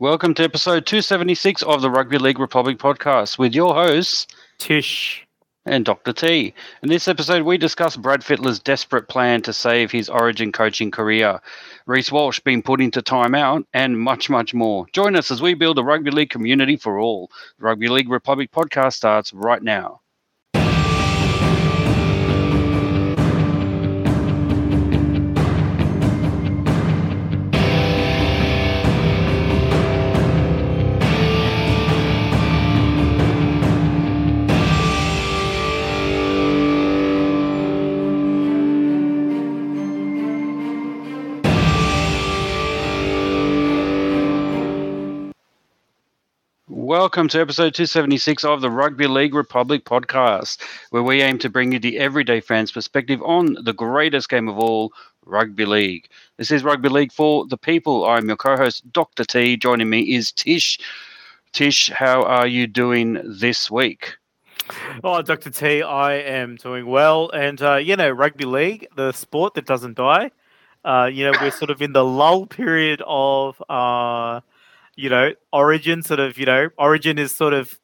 Welcome to episode 276 of the Rugby League Republic podcast with your hosts, Tish. and Dr. T. In this episode, we discuss Brad Fittler's desperate plan to save his origin coaching career, Reece Walsh being put into timeout, and much, much more. Join us as we build a rugby league community for all. The Rugby League Republic podcast starts right now. Welcome to episode 276 of the Rugby League Republic podcast, where we aim to bring you the everyday fans' perspective on the greatest game of all, rugby league. This is Rugby League for the people. I'm your co host, Dr. T. Joining me is Tish. Tish, how are you doing this week? Oh, Dr. T, I am doing well. And, uh, you know, rugby league, the sport that doesn't die, uh, you know, we're sort of in the lull period of, uh, you know, Origin, sort of, you know, Origin is sort of,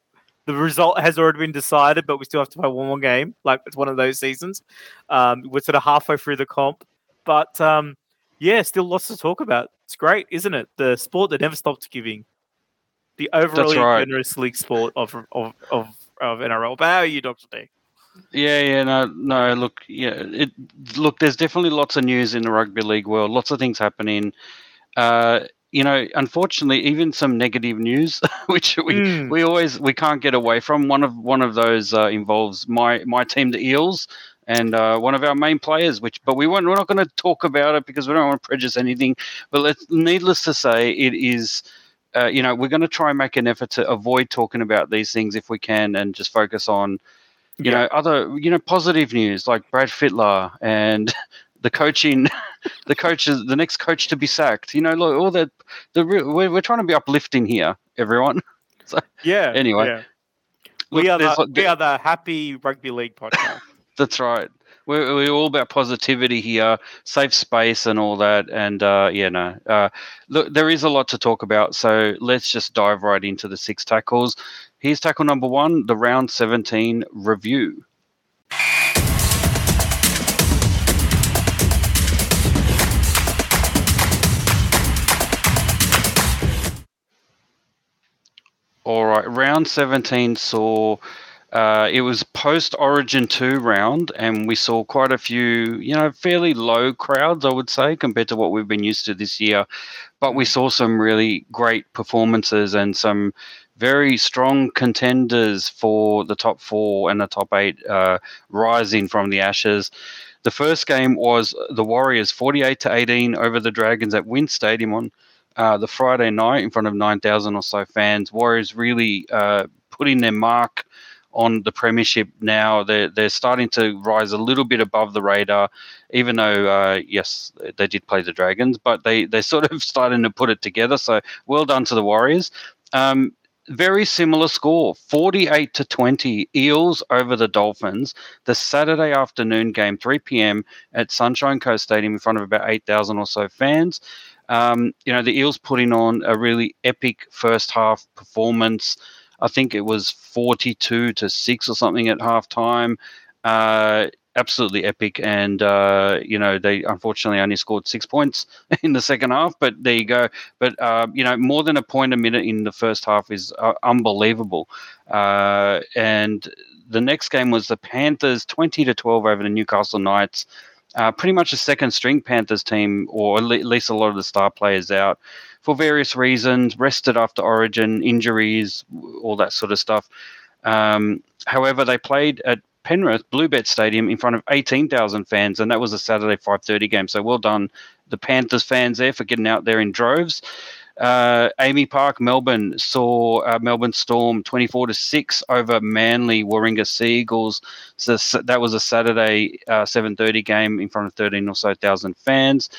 the result has already been decided, but we still have to play one more game. Like it's one of those seasons. Um, we're sort of halfway through the comp. But, um, yeah, still lots to talk about. It's great, isn't it? The sport that never stops giving. The overly right. generous league sport of, of, of, of NRL. But how are you, Dr. D? Yeah, yeah, no, no. Look, yeah, it. Look, there's definitely lots of news in the rugby league world. Lots of things happening. Uh, you know, unfortunately, even some negative news, which we, Mm. we always we can't get away from. One of one of those uh, involves my my team, the Eels, and uh, one of our main players. Which, but we won't, we're not going to talk about it because we don't want to prejudice anything. But let's, needless to say, it is. Uh, you know, we're going to try and make an effort to avoid talking about these things if we can, and just focus on you know other you know positive news like Brad Fittler and the coaching the coach is the next coach to be sacked you know look all that the we're, we're trying to be uplifting here everyone Yeah. Anyway, yeah. Look, we are the, like- we are the happy rugby league podcast. that's right we're, we're all about positivity here safe space and all that and uh yeah no uh look there is a lot to talk about so let's just dive right into the six tackles here's tackle number one the round 17 review All right, round 17 saw uh, it was post Origin 2 round, and we saw quite a few, you know, fairly low crowds, I would say, compared to what we've been used to this year. But we saw some really great performances and some very strong contenders for the top four and the top eight uh, rising from the ashes. The first game was the Warriors 48 to 18 over the Dragons at WIN Stadium on uh, the Friday night in front of 9,000 or so fans. Warriors really uh, putting their mark on the premiership now. They're, they're starting to rise a little bit above the radar, even though, uh, yes, they did play the Dragons, but they, they're sort of starting to put it together. So well done to the Warriors. Um, very similar score 48 to 20 eels over the dolphins the saturday afternoon game 3 p.m at sunshine coast stadium in front of about 8000 or so fans um, you know, the Eels putting on a really epic first half performance. I think it was 42 to 6 or something at halftime. Uh, absolutely epic. And, uh, you know, they unfortunately only scored six points in the second half, but there you go. But, uh, you know, more than a point a minute in the first half is uh, unbelievable. Uh, and the next game was the Panthers 20 to 12 over the Newcastle Knights uh, pretty much a second string Panthers team, or at least a lot of the star players out for various reasons, rested after Origin, injuries, all that sort of stuff. Um, however, they played at Penrith Bluebet Stadium in front of 18,000 fans, and that was a Saturday 5:30 game. So well done, the Panthers fans there for getting out there in droves. Uh, AAMI Park, Melbourne saw uh, Melbourne Storm 24 to six over Manly Warringah Sea Eagles. So that was a Saturday uh, 7:30 game in front of 13 or so thousand fans.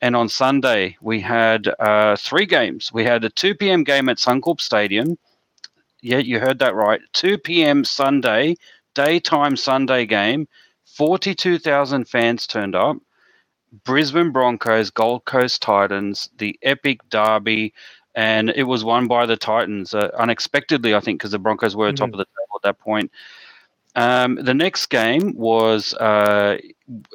And on Sunday we had uh, three games. We had a 2 p.m. game at Suncorp Stadium. Yeah, you heard that right. 2 p.m. Sunday, daytime Sunday game. 42,000 fans turned up. Brisbane Broncos, Gold Coast Titans, the epic derby. and it was won by the Titans uh, unexpectedly, I think, because the Broncos were mm-hmm. top of the table at that point. Um, the next game was uh,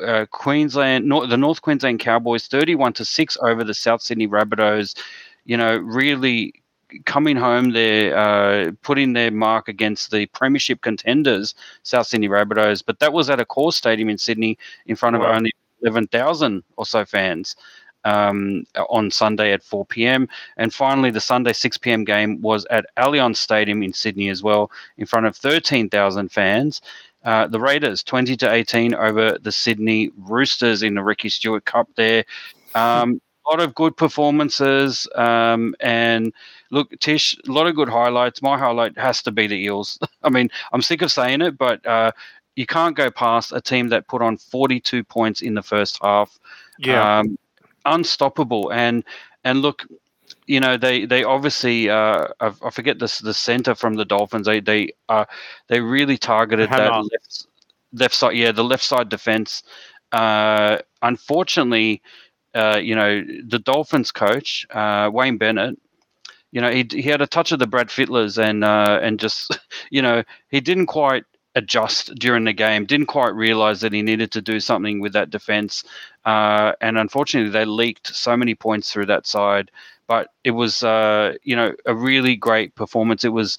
uh, Queensland, the North Queensland Cowboys, thirty-one to six over the South Sydney Rabbitohs. You know, really coming home there, uh, putting their mark against the premiership contenders, South Sydney Rabbitohs. But that was at Accor Stadium in Sydney in front of wow. only 11,000 or so fans um, on Sunday at 4 p.m. And finally, the Sunday 6 p.m. game was at Allianz Stadium in Sydney as well, in front of 13,000 fans. Uh, the Raiders 20 to 18 over the Sydney Roosters in the Ricky Stuart Cup there. Um, a lot of good performances. Um, and look, Tish, a lot of good highlights. My highlight has to be the Eels. I mean, I'm sick of saying it, but uh, you can't go past a team that put on 42 points in the first half. Yeah. Um, unstoppable. And and look, you know they they obviously uh, I, I forget this the center from the Dolphins. They they uh, they really targeted that left, left side. Yeah, the left side defense. Uh, unfortunately, uh, you know, the Dolphins coach, uh, Wayne Bennett, you know, he, he had a touch of the Brad Fittlers and uh, and just, you know, he didn't quite adjust during the game, didn't quite realize that he needed to do something with that defense. Uh, and unfortunately, they leaked so many points through that side. But it was, uh, you know, a really great performance. It was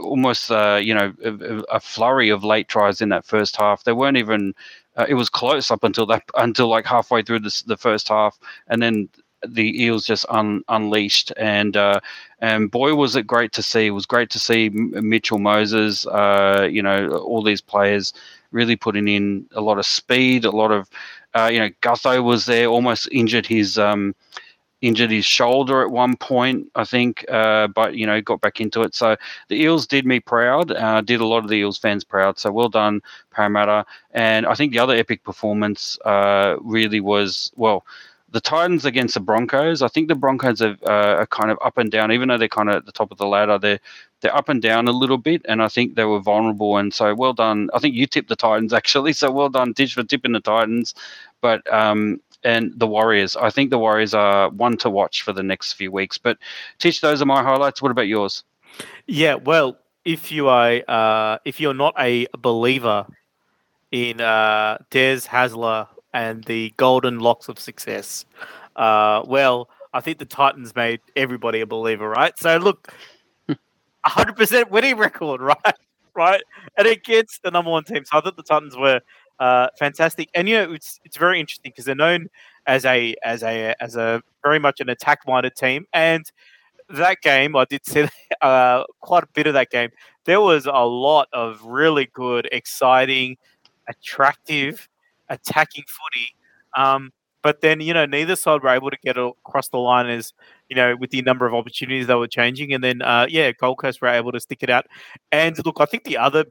almost, uh, you know, a, a, flurry of late tries in that first half. They weren't even uh, it was close up until that until like halfway through the the first half, and then the Eels just un, unleashed. And uh, and boy, was it great to see! It was great to see Mitchell Moses. Uh, you know, all these players really putting in a lot of speed, a lot of uh, you know, Gutho was there, almost injured his um, injured his shoulder at one point, I think, uh, but you know got back into it. So the Eels did me proud, uh, did a lot of the Eels fans proud. So well done, Parramatta. And I think the other epic performance uh, really was well. The Titans against the Broncos. I think the Broncos are, uh, are kind of up and down, even though they're kind of at the top of the ladder. They're they're up and down a little bit, and I think they were vulnerable. And so, well done. I think you tipped the Titans actually, so well done, Tish, for tipping the Titans. But um, and the Warriors. I think the Warriors are one to watch for the next few weeks. But Tish, those are my highlights. What about yours? Yeah, well, if you are uh, if you're not a believer in uh, Des Hasler and the golden locks of success, uh, well, I think the Titans made everybody a believer, right? So look, 100% winning record, right? Right, and it gets the number one team. So I thought the Titans were uh, fantastic. And you know, it's it's very interesting because they're known as a as a as a very much an attack minded team. And that game, I did see uh, quite a bit of that game. There was a lot of really good, exciting, attractive, attacking footy. Um, but then, you know, neither side were able to get across the line as, you know, with the number of opportunities they were changing. And then, uh, yeah, Gold Coast were able to stick it out. And look, I think the other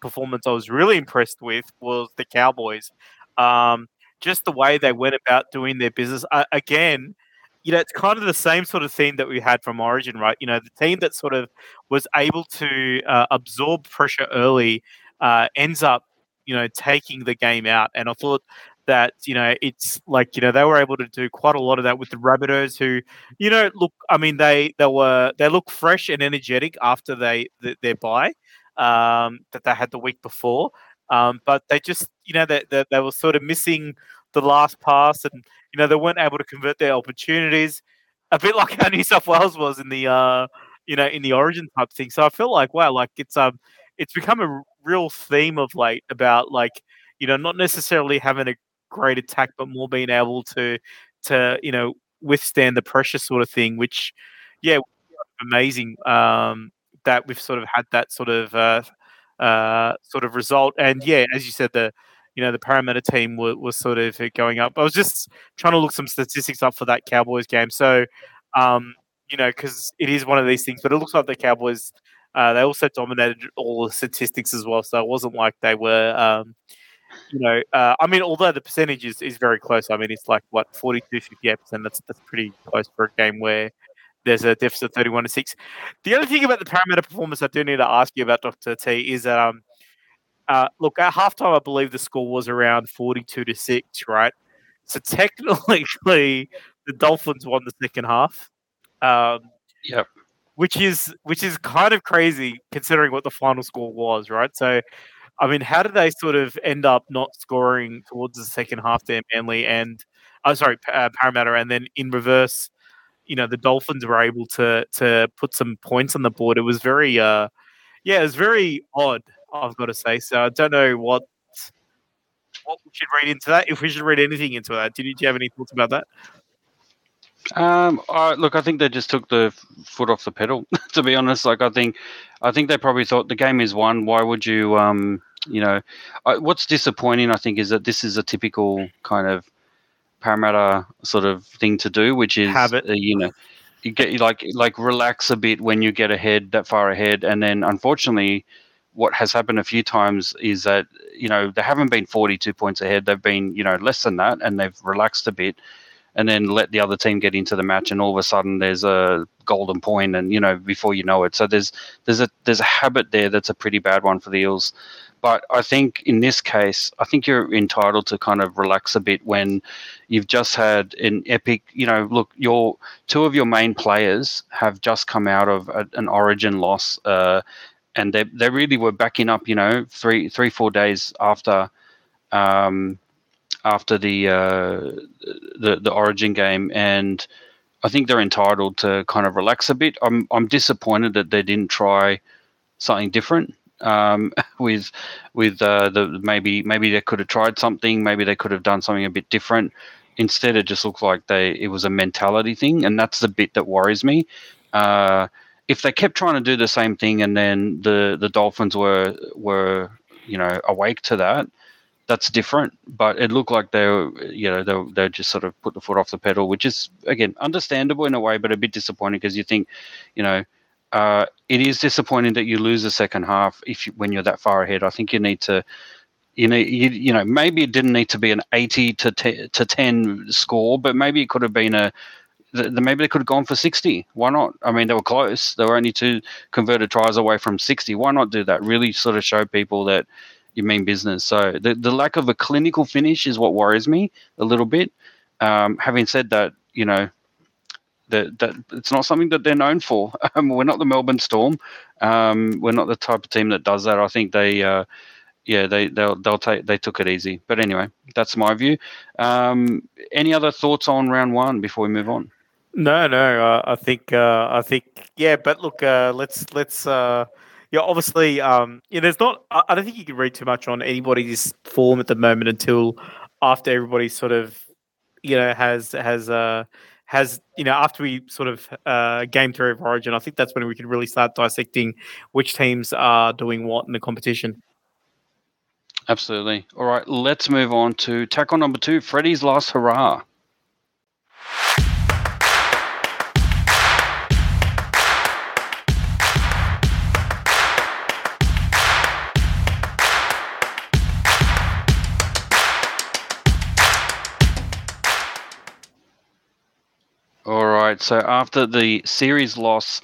performance I was really impressed with was the Cowboys. Um, just the way they went about doing their business. Uh, again, you know, it's kind of the same sort of theme that we had from Origin, right? You know, the team that sort of was able to uh, absorb pressure early uh, ends up, you know, taking the game out. And I thought that you know it's like you know they were able to do quite a lot of that with the Rabbitohs, who you know look, I mean they they were they look fresh and energetic after they their bye um, that they had the week before. Um, but they just, you know, they, they, they, were sort of missing the last pass and, you know, they weren't able to convert their opportunities. A bit like how New South Wales was in the, uh, you know, in the origin type thing. So I feel like, wow, like it's, um, it's become a real theme of late about like, you know, not necessarily having a great attack, but more being able to, to, you know, withstand the pressure sort of thing, which, yeah, amazing. Um, that we've sort of had that sort of uh, uh, sort of result. And yeah, as you said, the you know the Parramatta team was, was sort of going up. I was just trying to look some statistics up for that Cowboys game. So um, you know, because it is one of these things, but it looks like the Cowboys. Uh, they also dominated all the statistics as well, so it wasn't like they were, um, you know, uh, I mean, although the percentage is, is very close. I mean, it's like what 42, 58 percent. That's that's pretty close for a game where there's a deficit 31 to 6. The other thing about the Parramatta performance I do need to ask you about, Dr. T, is that, um, uh, look, at halftime, I believe the score was around 42 to 6, right? So technically, the Dolphins won the second half. Um, Yep. Which is which is kind of crazy considering what the final score was, right? So, I mean, how did they sort of end up not scoring towards the second half there, Manly and, oh, sorry, uh, Parramatta, and then in reverse, you know, the Dolphins were able to to put some points on the board. It was very, uh, yeah, it was very odd. I've got to say. So I don't know what what we should read into that. If we should read anything into that, did do you have any thoughts about that? Um, I, look, I think they just took the foot off the pedal. to be honest, like I think, I think they probably thought the game is won. Why would you, um, you know, I, what's disappointing, I think, is that this is a typical kind of Parramatta sort of thing to do, which is, Habit. uh, you know, you get like like relax a bit when you get ahead that far ahead, and then unfortunately, what has happened a few times is that you know they haven't been 42 points ahead; they've been you know less than that, and they've relaxed a bit and then let the other team get into the match and all of a sudden there's a golden point and you know before you know it. So there's there's a there's a habit there that's a pretty bad one for the eels. But i think in this case i think you're entitled to kind of relax a bit when you've just had an epic you know look your two of your main players have just come out of a, an origin loss uh, and they, they really were backing up you know three three four days after um, after the uh, the the Origin game, and I think they're entitled to kind of relax a bit. I'm I'm disappointed that they didn't try something different um, with with uh, the maybe maybe they could have tried something. Maybe they could have done something a bit different. Instead, it just looked like they it was a mentality thing, and that's the bit that worries me. Uh, if they kept trying to do the same thing, and then the the Dolphins were were you know awake to that, that's different. But it looked like they were, you know, they they just sort of put the foot off the pedal, which is again understandable in a way, but a bit disappointing because you think, you know, uh, it is disappointing that you lose the second half if you, when you're that far ahead. I think you need to. You know, you, you know, maybe it didn't need to be an eighty to te- to ten score, but maybe it could have been a the, the, maybe they could have gone for 60. Why not? I mean, they were close. They were only two converted tries away from 60. Why not do that? Really sort of show people that you mean business. So the, the lack of a clinical finish is what worries me a little bit. Um, having said that, you know, that, that it's not something that they're known for. Um, we're not the Melbourne Storm. Um, we're not the type of team that does that. I think they, uh, yeah, they they'll they'll take they took it easy. But anyway, that's my view. Um, any other thoughts on round one before we move on? No, no. I think uh, I think yeah. But look, uh, let's let's uh, yeah, obviously, um, yeah, there's not. I don't think you can read too much on anybody's form at the moment until after everybody sort of, you know, has has uh has you know after we sort of uh game through of Origin. I think that's when we can really start dissecting which teams are doing what in the competition. Absolutely. All right, let's move on to tackle number two, Freddie's last hurrah. Right. So after the series loss,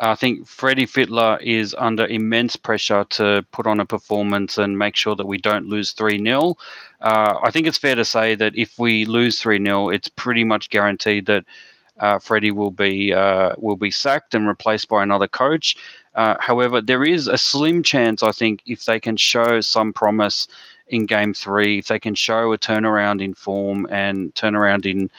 I think Freddie Fittler is under immense pressure to put on a performance and make sure that we don't lose 3 0. Uh, I think it's fair to say that if we lose 3 0, it's pretty much guaranteed that uh, Freddie will be uh, will be sacked and replaced by another coach. Uh, however, there is a slim chance, I think, if they can show some promise in game three, if they can show a turnaround in form and turnaround in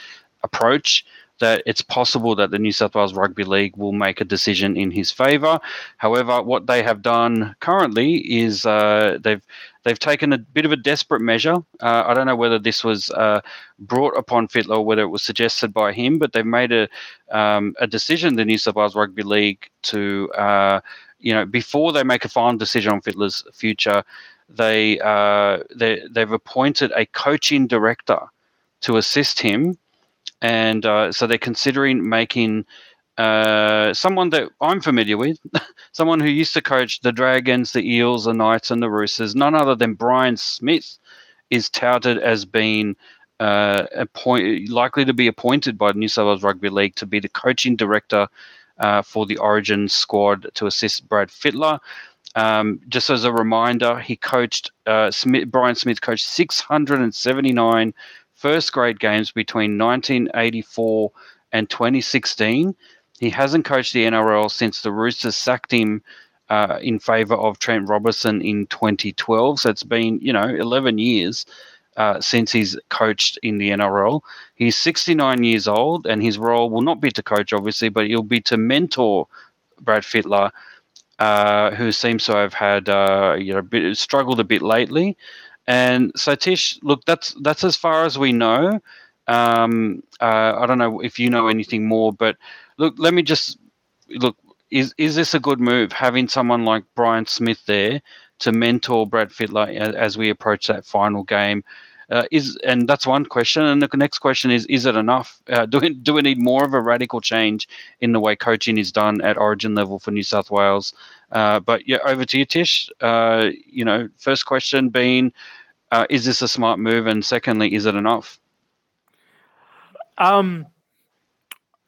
approach, that it's possible that the New South Wales Rugby League will make a decision in his favour. However, what they have done currently is uh, they've they've taken a bit of a desperate measure. Uh, I don't know whether this was uh, brought upon Fittler or whether it was suggested by him, but they've made a um, a decision, the New South Wales Rugby League, to uh, you know before they make a final decision on Fittler's future, they uh, they they've appointed a coaching director to assist him and uh, so they're considering making uh, someone that I'm familiar with, someone who used to coach the Dragons, the Eels, the Knights, and the Roosters, none other than Brian Smith, is touted as being uh, appoint- likely to be appointed by the New South Wales Rugby League to be the coaching director uh, for the Origin squad to assist Brad Fittler. Um, just as a reminder, he coached uh, Smith, Brian Smith coached 679 first grade games between 1984 and 2016. He hasn't coached the NRL since the Roosters sacked him uh, in favour of Trent Robinson in 2012. So it's been, you know, 11 years uh, since he's coached in the NRL. He's 69 years old, and his role will not be to coach, obviously, but it'll be to mentor Brad Fittler, uh, who seems to have had, uh, you know, struggled a bit lately. And so, Tish, look, that's that's as far as we know. Um, uh, I don't know if you know anything more, but look, let me just look. Is is this a good move having someone like Brian Smith there to mentor Brad Fittler as, we approach that final game? Uh, is and that's one question. And the next question is: Is it enough? Uh, do we do we need more of a radical change in the way coaching is done at Origin level for New South Wales? Uh, but yeah, over to you, Tish. Uh, you know, first question being: uh, Is this a smart move? And secondly, is it enough? Um.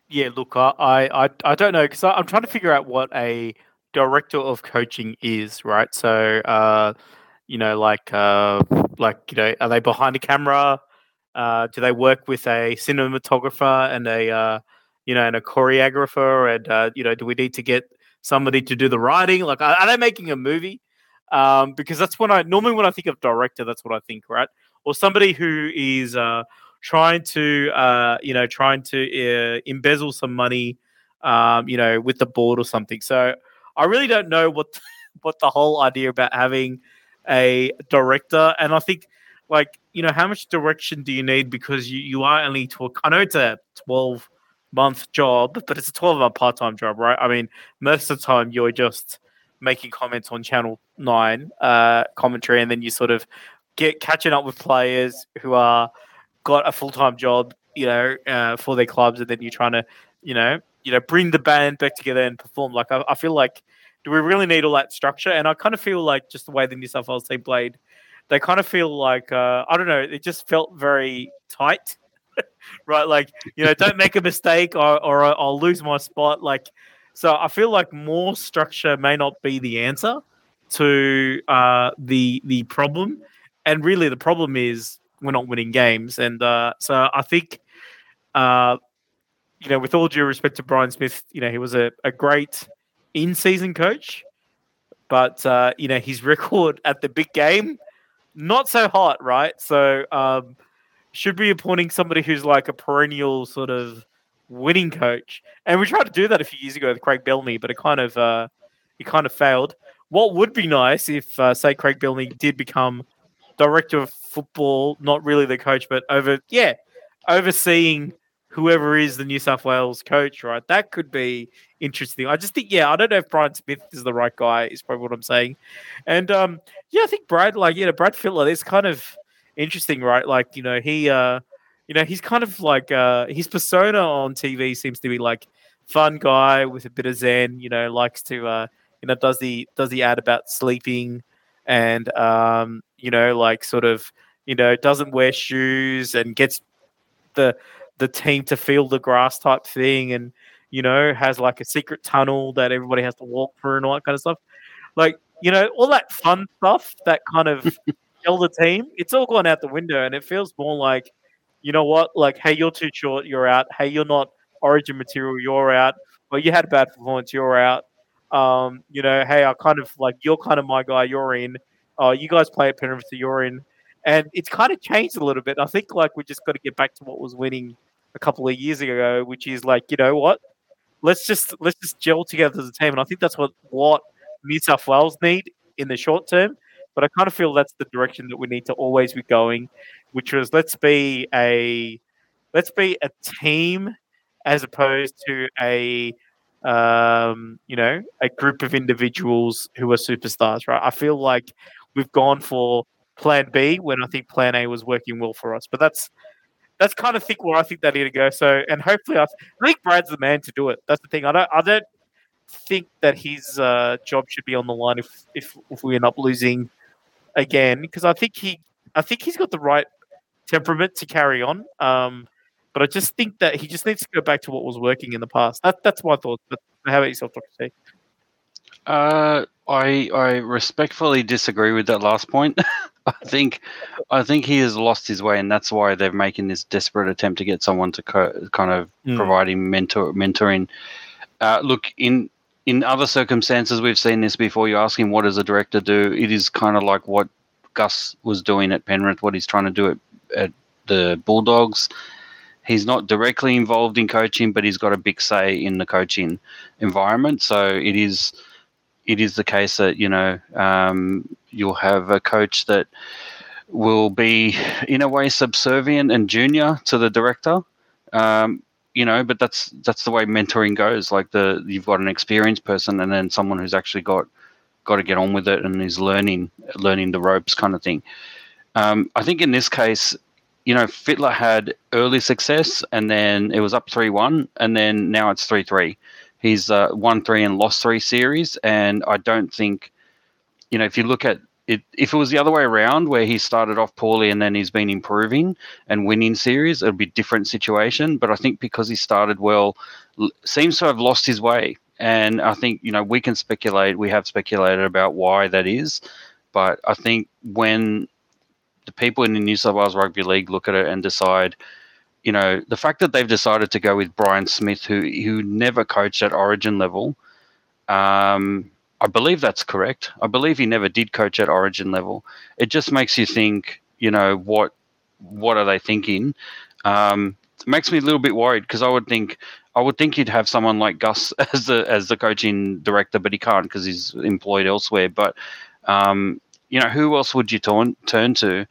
Yeah. Look, I I I don't know because I'm trying to figure out what a director of coaching is, right? So, uh, you know, like uh, like you know, are they behind a camera? Uh, do they work with a cinematographer and a uh, you know and a choreographer? And uh, you know, do we need to get somebody to do the writing? Like, are, are they making a movie? Um, because that's when I normally when I think of director, that's what I think, right? Or somebody who is uh, trying to uh, you know trying to uh, embezzle some money, um, you know, with the board or something. So I really don't know what what the whole idea about having a director, and I think like you know how much direction do you need because you, you are only to I know it's a twelve month job, but it's a twelve month part time job, right? I mean, most of the time you're just making comments on Channel Nine uh, commentary, and then you sort of get catching up with players who are got a full time job, you know, uh, for their clubs, and then you're trying to, you know, you know, bring the band back together and perform. Like I, I feel like, do we really need all that structure? And I kind of feel like just the way the New South Wales team played, they kind of feel like uh, I don't know, it just felt very tight. right, like you know, don't make a mistake or, or I'll lose my spot. Like, so I feel like more structure may not be the answer to uh, the the problem, and really the problem is we're not winning games. And uh, so I think, uh, you know, with all due respect to Brian Smith, you know, he was a, a great in season coach, but, uh, you know, his record at the big game, not so hot, right? So, um, should be appointing somebody who's like a perennial sort of winning coach. And we tried to do that a few years ago with Craig Bellamy, but it kind of, uh, it kind of failed. What would be nice if, uh, say, Craig Bellamy did become director of football, not really the coach, but over yeah, overseeing whoever is the New South Wales coach, right? That could be interesting. I just think, yeah, I don't know if Brian Smith is the right guy, is probably what I'm saying. And um, yeah, I think Brad, like, you know, Brad Fittler is kind of interesting, right? Like, you know, he uh you know, he's kind of like uh his persona on TV seems to be like fun guy with a bit of zen, you know, likes to uh you know, does the does the ad about sleeping and um, you know, like sort of, you know, doesn't wear shoes and gets the the team to feel the grass type thing and you know, has like a secret tunnel that everybody has to walk through and all that kind of stuff. Like, you know, all that fun stuff that kind of tell the team, it's all gone out the window and it feels more like, you know what, like, hey, you're too short, you're out. Hey, you're not origin material, you're out. Well, you had a bad performance, you're out. Um, you know, hey, I kind of like you're kind of my guy, you're in. Oh, you guys play at Penrith, so you're in. And it's kind of changed a little bit. I think like we just got to get back to what was winning a couple of years ago, which is like, you know what? Let's just let's just gel together as a team. And I think that's what what New South Wales need in the short term. But I kind of feel that's the direction that we need to always be going, which was let's be a let's be a team as opposed to a um, you know, a group of individuals who are superstars, right? I feel like we've gone for plan B when I think plan A was working well for us. But that's that's kind of think where I think they need to go. So and hopefully I, I think Brad's the man to do it. That's the thing. I don't I don't think that his uh, job should be on the line if if if we end up losing again because I think he I think he's got the right temperament to carry on. Um, but I just think that he just needs to go back to what was working in the past. That, that's my thought. But how about yourself, Doctor T? Uh, I I respectfully disagree with that last point. I think I think he has lost his way, and that's why they're making this desperate attempt to get someone to co- kind of mm. provide him mentor mentoring. Uh, look, in in other circumstances, we've seen this before. You're asking what does a director do? It is kind of like what Gus was doing at Penrith, what he's trying to do at, at the Bulldogs. He's not directly involved in coaching, but he's got a big say in the coaching environment. So it is it is the case that you know um, you'll have a coach that will be in a way subservient and junior to the director. Um, you know, but that's that's the way mentoring goes. Like the you've got an experienced person and then someone who's actually got got to get on with it and is learning learning the ropes kind of thing. Um, I think in this case, you know, Fittler had early success and then it was up three one and then now it's three three. He's uh, won three and lost three series, and I don't think, you know, if you look at it, if it was the other way around, where he started off poorly and then he's been improving and winning series, it'd be a different situation. But I think because he started well, seems to have lost his way. And I think, you know, we can speculate, we have speculated about why that is. But I think when the people in the New South Wales Rugby League look at it and decide, you know, the fact that they've decided to go with Brian Smith, who who never coached at Origin level, um, I believe that's correct. I believe he never did coach at Origin level. It just makes you think, you know, what what are they thinking? Um, it makes me a little bit worried because I would think I would think he'd have someone like Gus as the as the coaching director, but he can't because he's employed elsewhere. But um, you know, who else would you turn turn to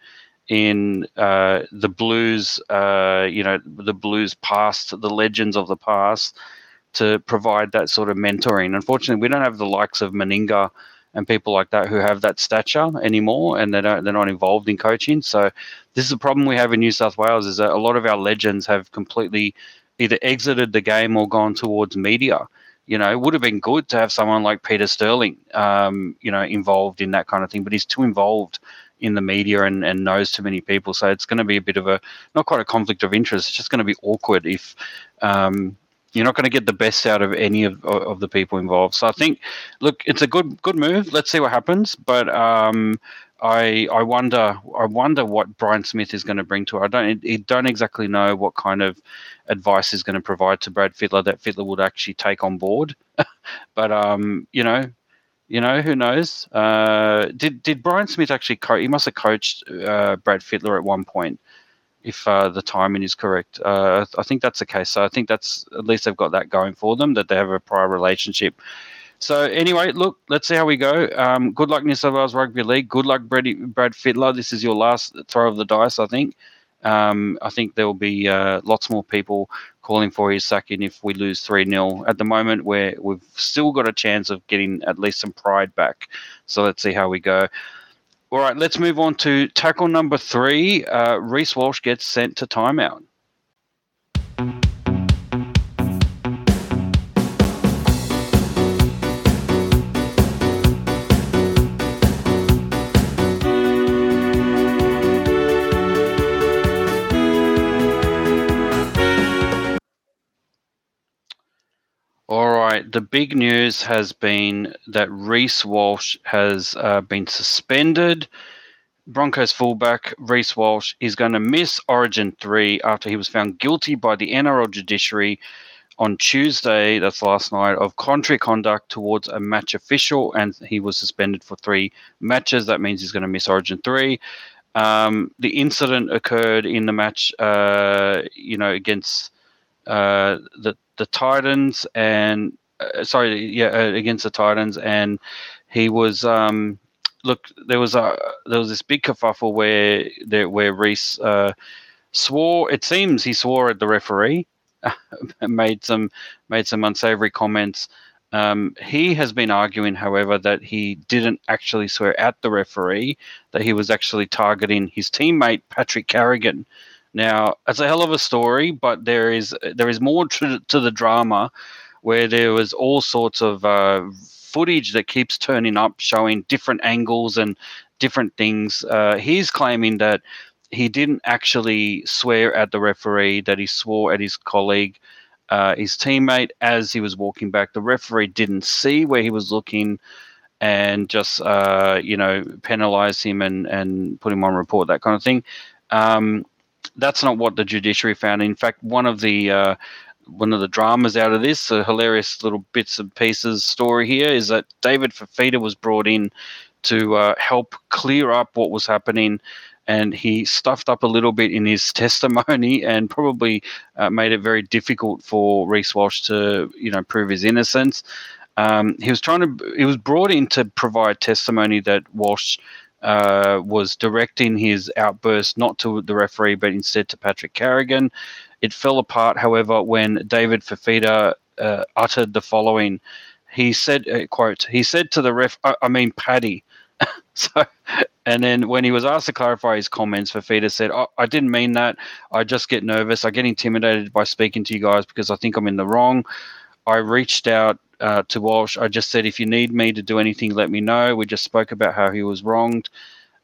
in uh, the Blues? Uh, you know, the Blues past, the legends of the past to provide that sort of mentoring. Unfortunately, we don't have the likes of Meninga and people like that who have that stature anymore, and they don't, they're not involved in coaching. So this is a problem we have in New South Wales: is that a lot of our legends have completely either exited the game or gone towards media. You know, it would have been good to have someone like Peter Sterling, um, you know, involved in that kind of thing, but he's too involved in the media and, and knows too many people. So it's going to be a bit of a not quite a conflict of interest. It's just going to be awkward if um, you're not going to get the best out of any of, of the people involved. So I think, look, it's a good good move. Let's see what happens. But um, I I wonder I wonder what Brian Smith is going to bring to it. I don't I don't exactly know what kind of advice is going to provide to Brad Fittler that Fittler would actually take on board. but um, you know, you know who knows? Uh, did did Brian Smith actually coach? He must have coached uh, Brad Fittler at one point if uh, the timing is correct. Uh, I think that's the case. So I think that's at least they've got that going for them that they have a prior relationship. So anyway, look, let's see how we go. Um, good luck, New South Wales Rugby League. Good luck, Brad, Brad Fittler. This is your last throw of the dice, I think. Um, I think there will be uh, lots more people calling for his sacking if we lose 3 0. At the moment, where we've still got a chance of getting at least some pride back. So let's see how we go. All right, let's move on to tackle number three. Uh, Reece Walsh gets sent to timeout. Right, the big news has been that Reece Walsh has uh, been suspended. Broncos fullback Reece Walsh is going to miss Origin 3 after he was found guilty by the NRL judiciary on Tuesday, that's last night, of contrary conduct towards a match official, and he was suspended for three matches. That means he's going to miss Origin 3. Um, the incident occurred in the match, uh, you know, against uh, the the Titans, and uh, sorry, yeah, uh, against the Titans, and he was. Um, look, there was a there was this big kerfuffle where there where Reece uh, swore. It seems he swore at the referee, made some made some unsavory comments. Um, he has been arguing, however, that he didn't actually swear at the referee, that he was actually targeting his teammate Patrick Carrigan. Now, it's a hell of a story, but there is there is more to, to the drama where there was all sorts of uh, footage that keeps turning up showing different angles and different things. Uh, he's claiming that he didn't actually swear at the referee, that he swore at his colleague, uh, his teammate, as he was walking back. The referee didn't see where he was looking and just, uh, you know, penalize him and, and put him on report, that kind of thing. Um, that's not what the judiciary found. In fact, one of the uh, one of the dramas out of this, a hilarious little bits and pieces story here, is that David Fifita was brought in to uh, help clear up what was happening. And he stuffed up a little bit in his testimony and probably uh, made it very difficult for Reece Walsh to, you know, prove his innocence. Um, he was trying to. He was brought in to provide testimony that Walsh uh, was directing his outburst not to the referee, but instead to Patrick Carrigan. It fell apart, however, when David Fifita uh, uttered the following. He said, uh, "quote He said to the ref, I, I mean Paddy." so, and then when he was asked to clarify his comments, Fifita said, oh, "I didn't mean that. I just get nervous. I get intimidated by speaking to you guys because I think I'm in the wrong. I reached out uh, to Walsh. I just said, if you need me to do anything, let me know. We just spoke about how he was wronged.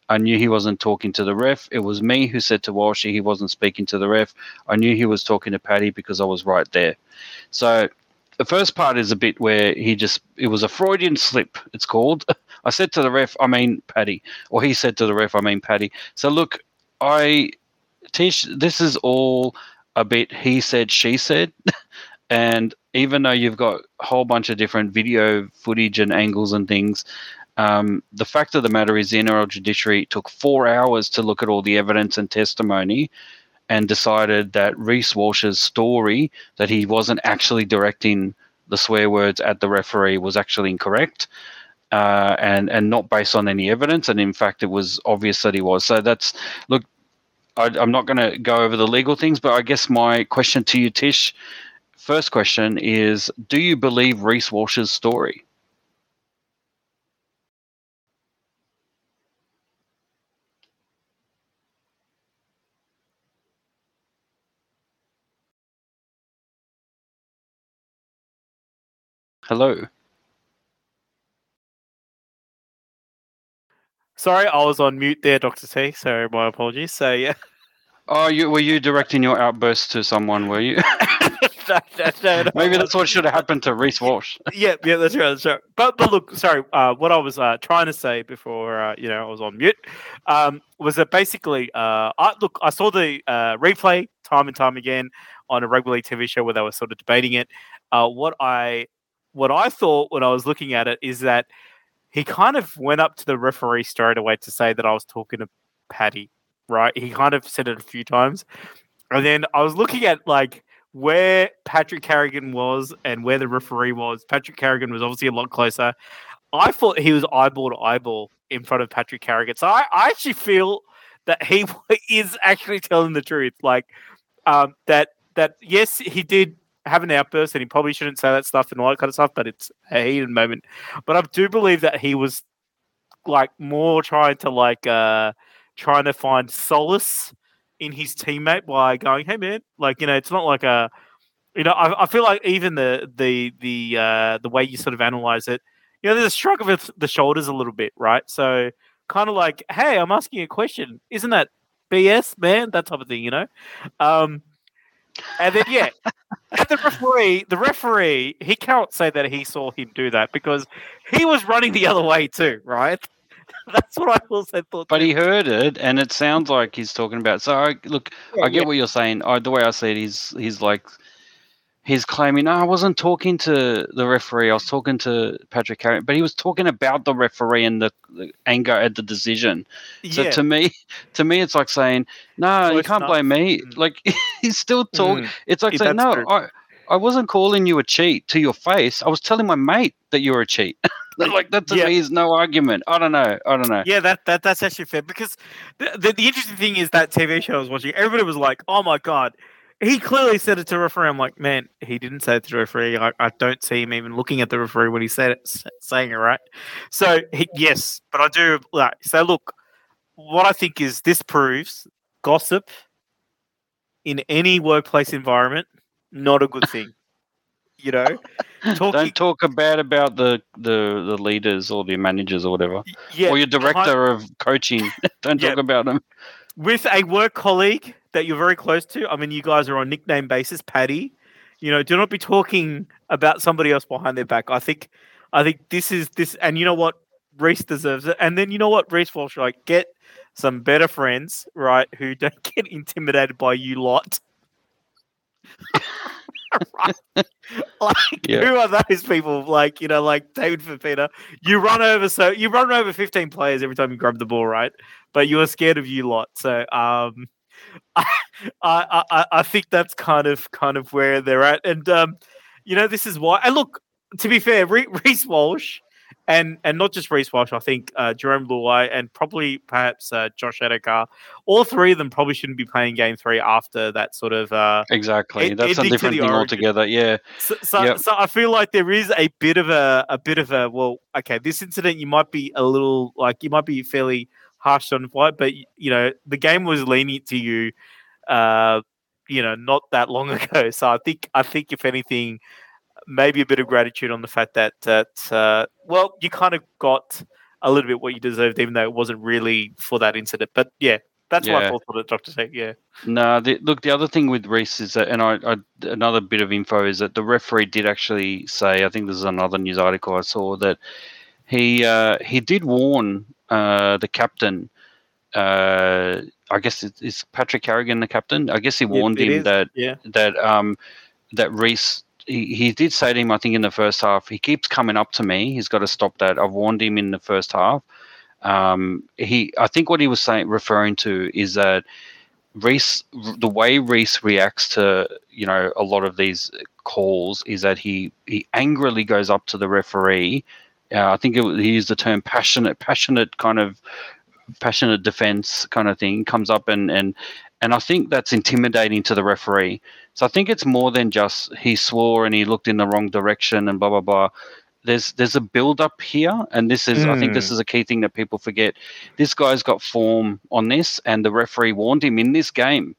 I knew he wasn't talking to the ref. It was me who said to Walshy he wasn't speaking to the ref. I knew he was talking to Paddy because I was right there. So the first part is a bit where he just it was a Freudian slip. It's called. I said to the ref, I mean Paddy, or he said to the ref, I mean Paddy. So look, I teach. this is all a bit he said, she said, and even though you've got a whole bunch of different video footage and angles and things, um, the fact of the matter is the NRL judiciary took four hours to look at all the evidence and testimony and decided that Reece Walsh's story that he wasn't actually directing the swear words at the referee was actually incorrect. Uh, and and not based on any evidence, and in fact, it was obvious that he was. So that's look. I, I'm not going to go over the legal things, but I guess my question to you, Tish, first question is Do you believe Reece Walsh's story? Hello. Sorry, I was on mute there, Doctor T. So my apologies. So yeah. Oh, you were you directing your outburst to someone? Were you? no, no, no, Maybe that's what should have happened to Reece Walsh. yeah, yeah, that's right, that's right. But but look, sorry. Uh, what I was uh, trying to say before uh, you know I was on mute um, was that basically, uh, I look, I saw the uh, replay time and time again on a rugby league TV show where they were sort of debating it. Uh, what I what I thought when I was looking at it is that he kind of went up to the referee straight away to say that I was talking to Paddy right? He kind of said it a few times. And then I was looking at like where Patrick Carrigan was and where the referee was. Patrick Carrigan was obviously a lot closer. I thought he was eyeball to eyeball in front of Patrick Carrigan. So I, I actually feel that he is actually telling the truth. Like um, that that yes, he did have an outburst and he probably shouldn't say that stuff and all that kind of stuff, but it's a heated moment. But I do believe that he was like more trying to like uh trying to find solace in his teammate by going, "Hey, man, like you know, it's not like a." You know, I, I feel like even the the the uh, the way you sort of analyze it, you know, there's a shrug of the shoulders a little bit, right? So kind of like, hey, I'm asking a question. Isn't that BS, man? That type of thing, you know? Um, and then, yeah, and the referee, the referee, he can't say that he saw him do that because he was running the other way too, right? That's what I also thought. But he heard it, and it sounds like he's talking about. So I, look, yeah, I get yeah. what you're saying. I, the way I see it, he's he's like he's claiming, no, I wasn't talking to the referee. I was talking to Patrick Carey, but he was talking about the referee and the, the anger at the decision. So yeah. to me, to me, it's like saying, no, you can't blame me. Mm. Like he's still talking. Mm. It's like saying, no, I, I wasn't calling you a cheat to your face. I was telling my mate that you were a cheat. like that to yeah. me is no argument. I don't know. I don't know. Yeah, that, that that's actually fair because the, the, the interesting thing is that TV show I was watching, everybody was like, "Oh my god." He clearly said it to referee. I'm like, man, he didn't say it to the referee. I, I don't see him even looking at the referee when he said it, saying it right. So he, yes, but I do like. So look, what I think is this proves gossip in any workplace environment not a good thing. you know, Talking, don't talk bad about the, the the leaders or the managers or whatever, yeah, or your director of coaching. don't yeah. talk about them with a work colleague that you're very close to. I mean, you guys are on nickname basis, Paddy. You know, do not be talking about somebody else behind their back. I think, I think this is this, and you know what, Reece deserves it. And then you know what, Reece Walsh, like get some better friends, right, who don't get intimidated by you lot. right? Like, Yeah. who are those people? Like, you know, like David Fifita. You run over so you run over fifteen players every time you grab the ball, right? But you are scared of you lot. So, um, I, I, I, think that's kind of kind of where they're at, and um, you know, this is why. And look, to be fair, Re- Reece Walsh. And and not just Reece Walsh, I think uh, Jerome Luai and probably perhaps uh, Josh Addo-Carr all three of them probably shouldn't be playing game three after that sort of uh Exactly. Ed- That's a different thing origin. altogether. Yeah. so, so, Yep. so I feel like there is a bit of a a bit of a well okay this incident you might be a little like you might be fairly harsh on it but you know the game was lenient to you uh you know not that long ago. So I think I think if anything maybe a bit of gratitude on the fact that that uh, well you kind of got a little bit what you deserved even though it wasn't really for that incident. But yeah that's what I thought for the doctor yeah. No, the, look, the other thing with Reece is that, and I, I, another bit of info is that the referee did actually say, I think this is another news article I saw that he uh, he did warn uh, the captain. Uh, I guess it, is Patrick Carrigan the captain. I guess he warned him is. that yeah that um that Reece he, he did say to him I think in the first half he keeps coming up to me he's got to stop that I've warned him in the first half um he I think what he was saying referring to is that Reece the way Reece reacts to you know a lot of these calls is that he he angrily goes up to the referee uh, I think it, he used the term passionate passionate kind of passionate defense kind of thing comes up and and and I think that's intimidating to the referee. So I think it's more than just he swore and he looked in the wrong direction and blah blah blah. There's there's a build up here, and this is I think this is a key thing that people forget. This guy's got form on this, and the referee warned him in this game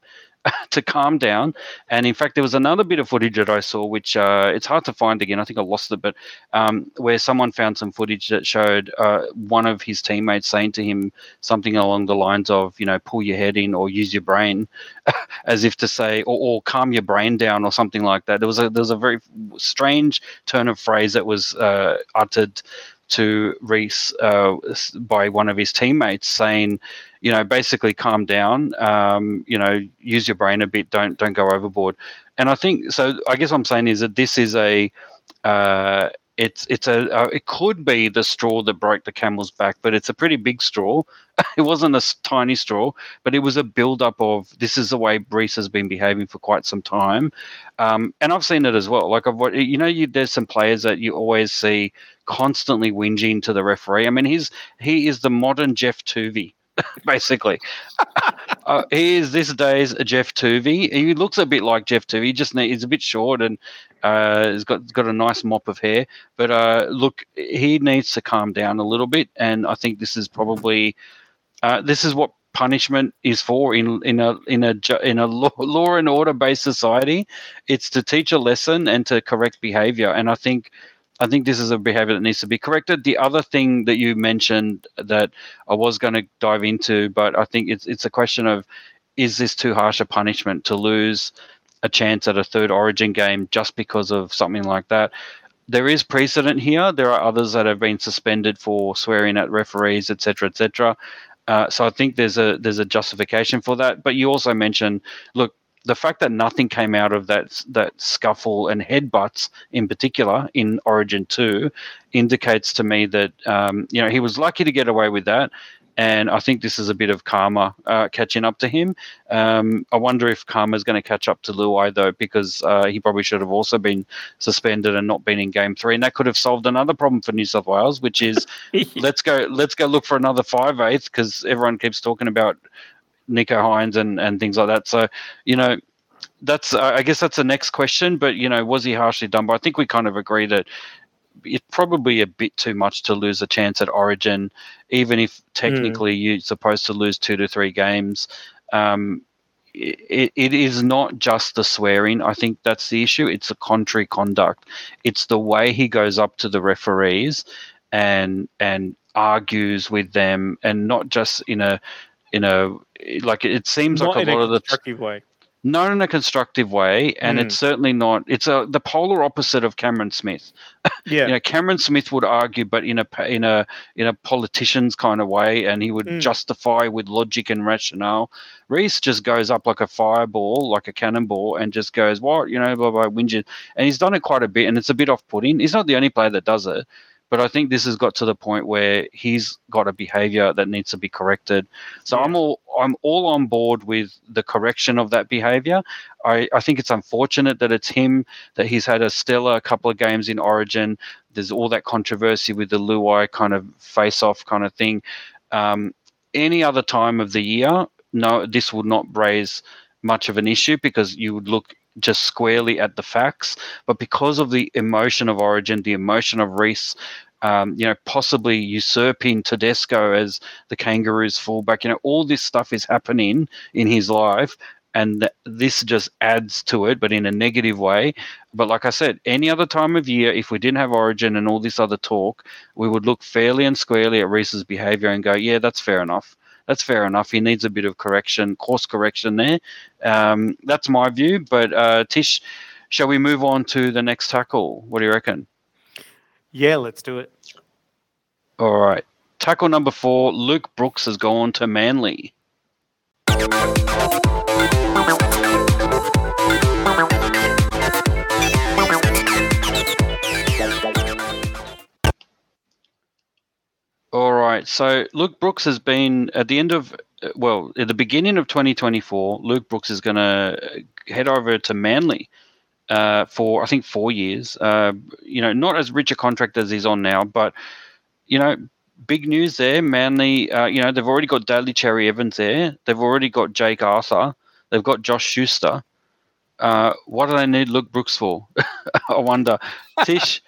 to calm down. And in fact, there was another bit of footage that I saw, which uh, it's hard to find again. I think I lost it, but um, where someone found some footage that showed uh, one of his teammates saying to him something along the lines of, you know, pull your head in or use your brain, as if to say, or, or calm your brain down or something like that. There was a there was a very strange turn of phrase that was uh, uttered to Reece uh, by one of his teammates, saying, you know, basically calm down, um, you know, use your brain a bit, don't don't go overboard. And I think so. I guess what I'm saying is that this is a uh, it's it's a uh, it could be the straw that broke the camel's back, but it's a pretty big straw. it wasn't a tiny straw, but it was a build up of this is the way Brees has been behaving for quite some time, um, and I've seen it as well. Like I've you know you, there's some players that you always see constantly whinging to the referee. I mean he's he is the modern Geoff Toovey. Basically, uh, he is this day's Geoff Toovey. He looks a bit like Geoff Toovey. Just he's a bit short and uh, he's got got a nice mop of hair. But uh, look, he needs to calm down a little bit, and I think this is probably uh, this is what punishment is for in in a in a in a law, law and order based society. It's to teach a lesson and to correct behavior, and I think. I think this is a behavior that needs to be corrected. The other thing that you mentioned that I was going to dive into, but I think it's it's a question of is this too harsh a punishment to lose a chance at a third origin game just because of something like that? There is precedent here. There are others that have been suspended for swearing at referees, etc., etc. Uh, so I think there's a there's a justification for that. But you also mentioned, look, the fact that nothing came out of that that scuffle and headbutts in particular in Origin Two indicates to me that um, you know he was lucky to get away with that. And I think this is a bit of karma uh, catching up to him. Um, I wonder if karma is going to catch up to Luai though, because uh, he probably should have also been suspended and not been in Game Three, and that could have solved another problem for New South Wales, which is let's go let's go look for another five eighth because everyone keeps talking about Nicho Hynes and and things like that. So you know that's uh, I guess that's the next question. But you know, was he harshly done? But I think we kind of agree that it's probably a bit too much to lose a chance at Origin, even if technically you're supposed to lose two to three games. Um, it, it is not just the swearing. I think that's the issue. It's the contrary conduct. It's the way he goes up to the referees and and argues with them, and not just in a in a like it seems Not like a lot of the constructive way. not in a constructive way, and Mm. it's certainly not. It's a the polar opposite of Cameron Smith. Yeah. You know, Cameron Smith would argue, but in a in a in a politician's kind of way, and he would Mm. justify with logic and rationale. Reece just goes up like a fireball, like a cannonball, and just goes, "What you know, blah blah, whinges." And he's done it quite a bit, and it's a bit off-putting. He's not the only player that does it, but I think this has got to the point where he's got a behaviour that needs to be corrected. So Yeah. I'm all I'm all on board with the correction of that behaviour. I, I think it's unfortunate that it's him that he's had a stellar couple of games in Origin. There's all that controversy with the Luai kind of face-off kind of thing. Um, any other time of the year, no, this would not raise much of an issue because you would look just squarely at the facts. But because of the emotion of Origin, the emotion of Reece, um, you know, possibly usurping Tedesco as the Kangaroos fullback, you know, all this stuff is happening in his life. And th- this just adds to it, but in a negative way. But like I said, any other time of year, if we didn't have Origin and all this other talk, we would look fairly and squarely at Reece's behaviour and go, yeah, that's fair enough. That's fair enough. He needs a bit of correction, course correction there. Um, that's my view. But uh, Tish, shall we move on to the next tackle? What do you reckon? Yeah, let's do it. All right. Tackle number four, Luke Brooks has gone to Manly. All right. So Luke Brooks has been at the end of, well, at the beginning of 2024, Luke Brooks is going to head over to Manly uh, for, I think, four years. Uh, you know, not as rich a contract as he's on now, but, you know, big news there. Manly, uh, you know, they've already got Daly Cherry Evans there. They've already got Jake Arthur. They've got Josh Schuster. Uh, what do they need Luke Brooks for? I wonder. Tish,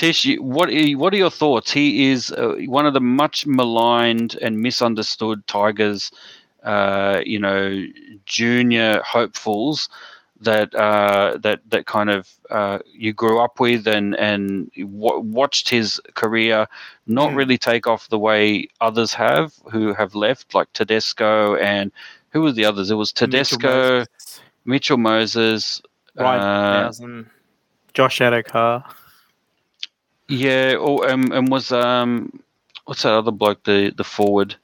Tish, what are, what are your thoughts? He is uh, one of the much maligned and misunderstood Tigers, uh, you know, junior hopefuls that uh, that that kind of uh, you grew up with and and w- watched his career not Hmm. really take off the way others have who have left, like Tedesco and who were the others? It was Mitchell Tedesco, Moses, Mitchell Moses, Ryan uh, Josh Addo-Carr. Yeah, or um, and was um, what's that other bloke? The the forward. There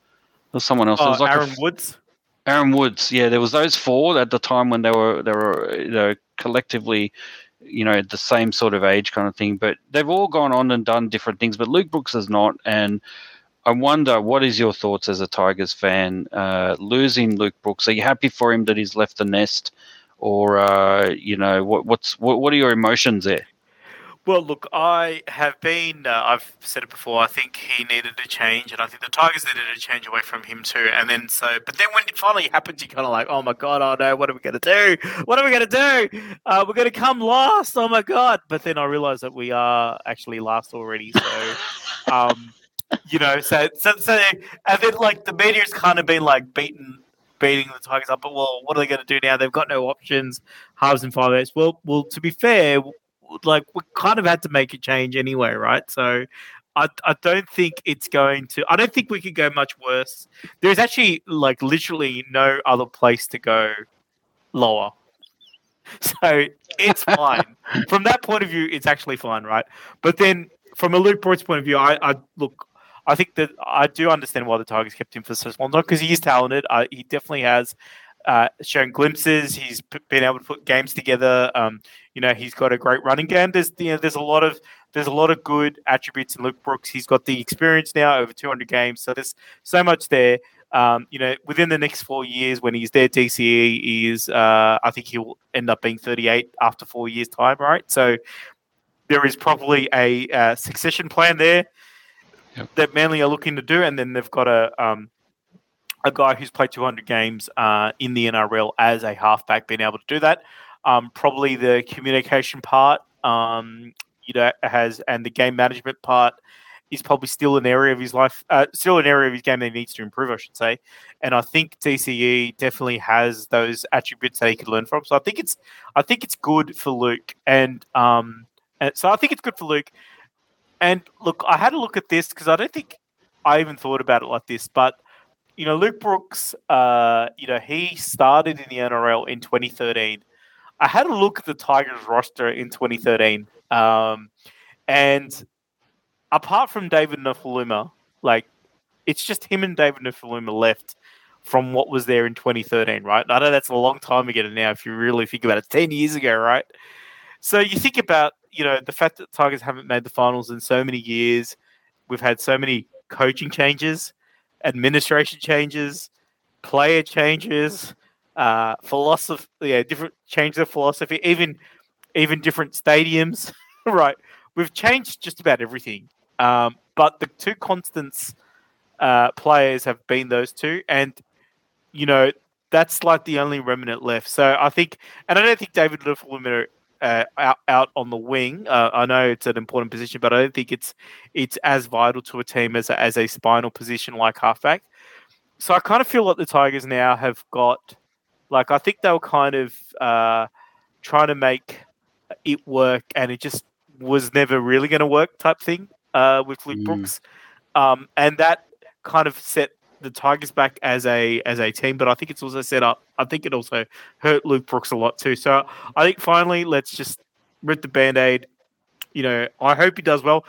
was someone else. It Oh, was like Aaron f- Woods. Aaron Woods. Yeah, there was those four at the time when they were they were you know collectively, you know, the same sort of age kind of thing. But they've all gone on and done different things. But Luke Brooks has not, and I wonder what is your thoughts as a Tigers fan uh, losing Luke Brooks? Are you happy for him that he's left the nest, or uh, you know what what's what, what are your emotions there? Well, look, I have been. Uh, I've said it before. I think he needed a change, and I think the Tigers needed a change away from him too. And then so, but then when it finally happens, you're kind of like, oh my god, oh no, what are we going to do? What are we going to do? Uh, we're going to come last. Oh my god! But then I realised that we are actually last already. So, um, you know, so so so, and then like the media's kind of been like beaten. Beating the Tigers up, but well, what are they going to do now? They've got no options, halves and five eights. Well, well, to be fair, like we kind of had to make a change anyway, right? So I, I don't think it's going to I don't think we could go much worse. There's actually like literally no other place to go lower. So it's fine. from that point of view, it's actually fine, right? But then from a Luke Brooks point of view, I, I look I think that I do understand why the Tigers kept him for so long. Not because he is talented. Uh, he definitely has uh, shown glimpses. He's p- been able to put games together. Um, you know, he's got a great running game. There's you know, there's a lot of there's a lot of good attributes in Luke Brooks. He's got the experience now over 200 games, so there's so much there. Um, you know, within the next four years, when he's there, DCE is uh, I think he'll end up being 38 after four years' time, right? So there is probably a uh, succession plan there Yep. that Manly are looking to do, and then they've got a um, a guy who's played 200 games uh, in the NRL as a halfback, being able to do that. Um, probably the communication part, um, you know, has and the game management part is probably still an area of his life, uh, still an area of his game that he needs to improve, I should say. And I think DCE definitely has those attributes that he could learn from. So I think it's, I think it's good for Luke, and um, so I think it's good for Luke. And look, I had a look at this because I don't think I even thought about it like this, but you know, Luke Brooks, uh, you know, he started in the NRL in 2013. I had a look at the Tigers roster in 2013. Um, and apart from David Nofoaluma, like it's just him and David Nofoaluma left from what was there in 2013, right? I know that's a long time ago now if you really think about it, 10 years ago, right? So you think about, you know, the fact that Tigers haven't made the finals in so many years. We've had so many coaching changes, administration changes, player changes, uh, philosophy, yeah, different changes of philosophy, even even different stadiums, right? We've changed just about everything. Um, but the two constants uh, players have been those two, and you know that's like the only remnant left. So I think, and I don't think David Nofoaluma uh, out out on the wing. Uh, I know it's an important position, but I don't think it's it's as vital to a team as a, as a spinal position like halfback. So I kind of feel like the Tigers now have got, like I think they were kind of uh, trying to make it work, and it just was never really going to work type thing uh, with Luke mm. Brooks, um, and that kind of set the Tigers back as a as a team. But I think it's also set up. I think it also hurt Luke Brooks a lot too. So I think finally, let's just rip the band aid. You know, I hope he does well.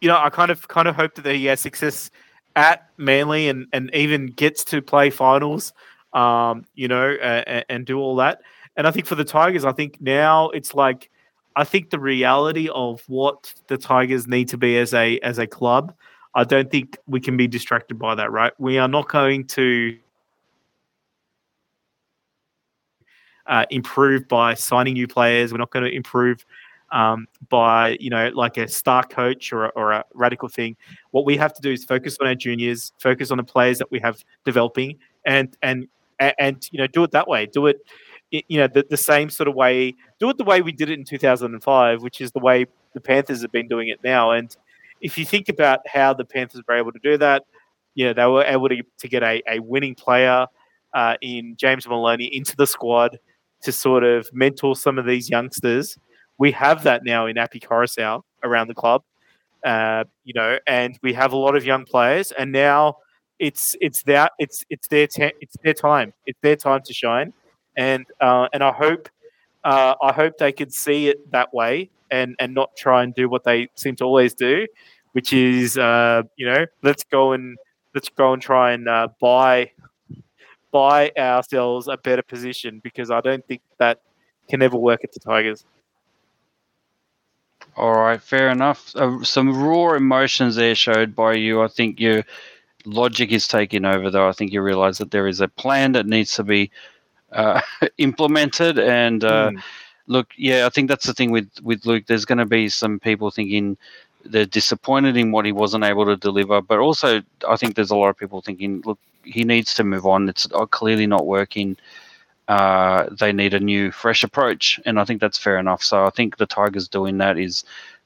You know, I kind of kind of hope that he has success at Manly and and even gets to play finals. Um, you know, uh, and do all that. And I think for the Tigers, I think now it's like I think the reality of what the Tigers need to be as a as a club, I don't think we can be distracted by that. Right? We are not going to uh, improve by signing new players. We're not going to improve um, by you know like a star coach or a, or a radical thing. What we have to do is focus on our juniors, focus on the players that we have developing, and and and you know do it that way. Do it you know the, the same sort of way do it the way we did it in 2005 which is the way the panthers have been doing it now. And if you think about how the panthers were able to do that you know they were able to, to get a, a winning player uh, in james maloney into the squad to sort of mentor some of these youngsters. We have that now in Api Koroisau around the club uh, you know and we have a lot of young players. And now it's it's their it's it's their it's their time it's their time to shine and uh, and I hope uh, I hope they could see it that way and and not try and do what they seem to always do, which is uh, you know let's go and let's go and try and uh, buy buy ourselves a better position because I don't think that can ever work at the Tigers. All right, fair enough. Uh, some raw emotions there showed by you. I think your logic is taking over, though. I think you realize that there is a plan that needs to be uh, implemented. And uh, mm. look, yeah, I think that's the thing with with Luke. There's going to be some people thinking they're disappointed in what he wasn't able to deliver, but also I think there's a lot of people thinking, look, he needs to move on. It's uh, clearly not working. Uh, they need a new, fresh approach, and I think that's fair enough. So I think the Tigers doing that is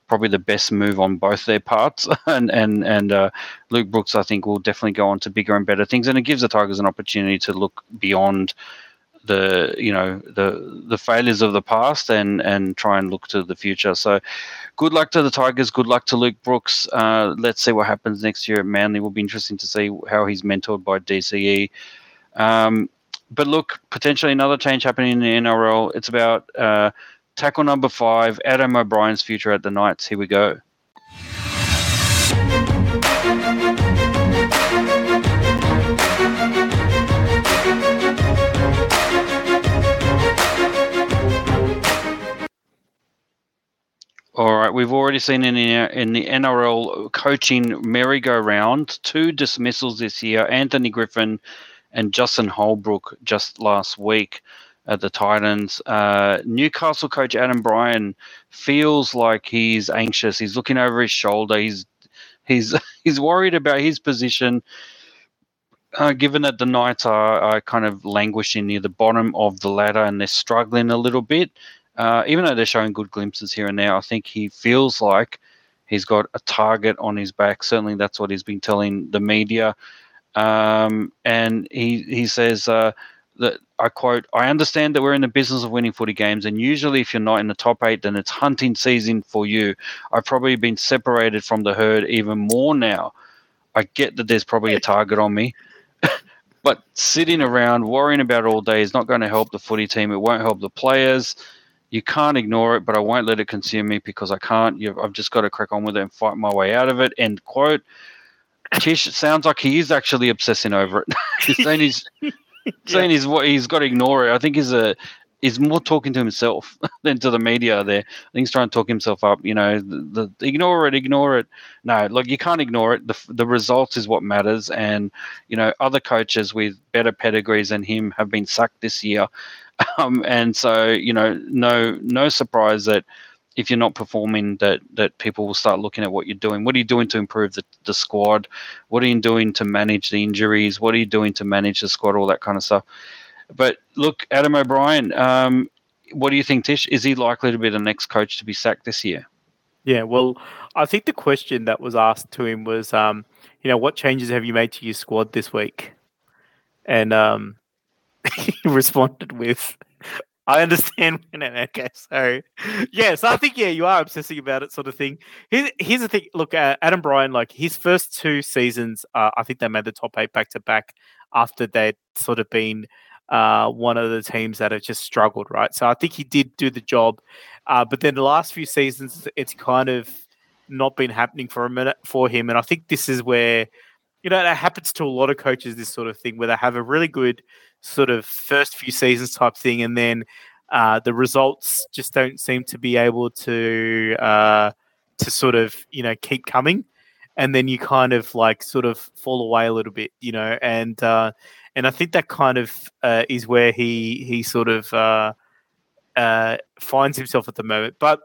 probably the best move on both their parts. and and and uh, Luke Brooks, I think, will definitely go on to bigger and better things, and it gives the Tigers an opportunity to look beyond the you know the the failures of the past and and try and look to the future. So, good luck to the Tigers. Good luck to Luke Brooks. Uh, let's see what happens next year at Manly. Will be interesting to see how he's mentored by DCE. Um, but look, potentially another change happening in the NRL. It's about uh, tackle number five, Adam O'Brien's future at the Knights. Here we go. All right, we've already seen in the, in the NRL coaching merry-go-round two dismissals this year. Anthony Griffin and Justin Holbrook just last week at the Titans. Uh, Newcastle coach Adam O'Brien feels like he's anxious. He's looking over his shoulder. He's he's he's worried about his position. Uh, given that the Knights are, are kind of languishing near the bottom of the ladder and they're struggling a little bit, uh, even though they're showing good glimpses here and there, I think he feels like he's got a target on his back. Certainly, that's what he's been telling the media. Um, and he he says uh, that I quote: "I understand that we're in the business of winning footy games, and usually, if you're not in the top eight, then it's hunting season for you. I've probably been separated from the herd even more now. I get that there's probably a target on me." But sitting around worrying about it all day is not going to help the footy team. It won't help the players. You can't ignore it, but I won't let it consume me because I can't. You've, I've just got to crack on with it and fight my way out of it. End quote. Tish, it sounds like he is actually obsessing over it. he's saying he's saying he's what he's got to ignore it. I think he's a he's more talking to himself than to the media there. I think he's trying to talk himself up. You know, the, the ignore it, ignore it. No, look, you can't ignore it. The the results is what matters. And you know, other coaches with better pedigrees than him have been sacked this year. Um, and so you know, no no surprise that if you're not performing that that people will start looking at what you're doing. What are you doing to improve the, the squad? What are you doing to manage the injuries? What are you doing to manage the squad? All that kind of stuff. But look adam o'brien um, what do you think tish? Is he likely to be the next coach to be sacked this year? Yeah well i think the question that was asked to him was um, you know what changes have you made to your squad this week? And um, he responded with I understand. Okay, so yeah, so I think yeah, you are obsessing about it, sort of thing. Here's, here's the thing. Look, uh, Adam O'Brien, like his first two seasons, uh, I think they made the top eight back to back after they'd sort of been uh, one of the teams that have just struggled, right? So I think he did do the job, uh, but then the last few seasons, it's kind of not been happening for a minute for him, and I think this is where you know that happens to a lot of coaches. This sort of thing where they have a really good sort of first few seasons type thing, and then uh, the results just don't seem to be able to uh, to sort of you know keep coming, and then you kind of like sort of fall away a little bit, you know, and uh, and I think that kind of uh, is where he he sort of uh, uh, finds himself at the moment, but.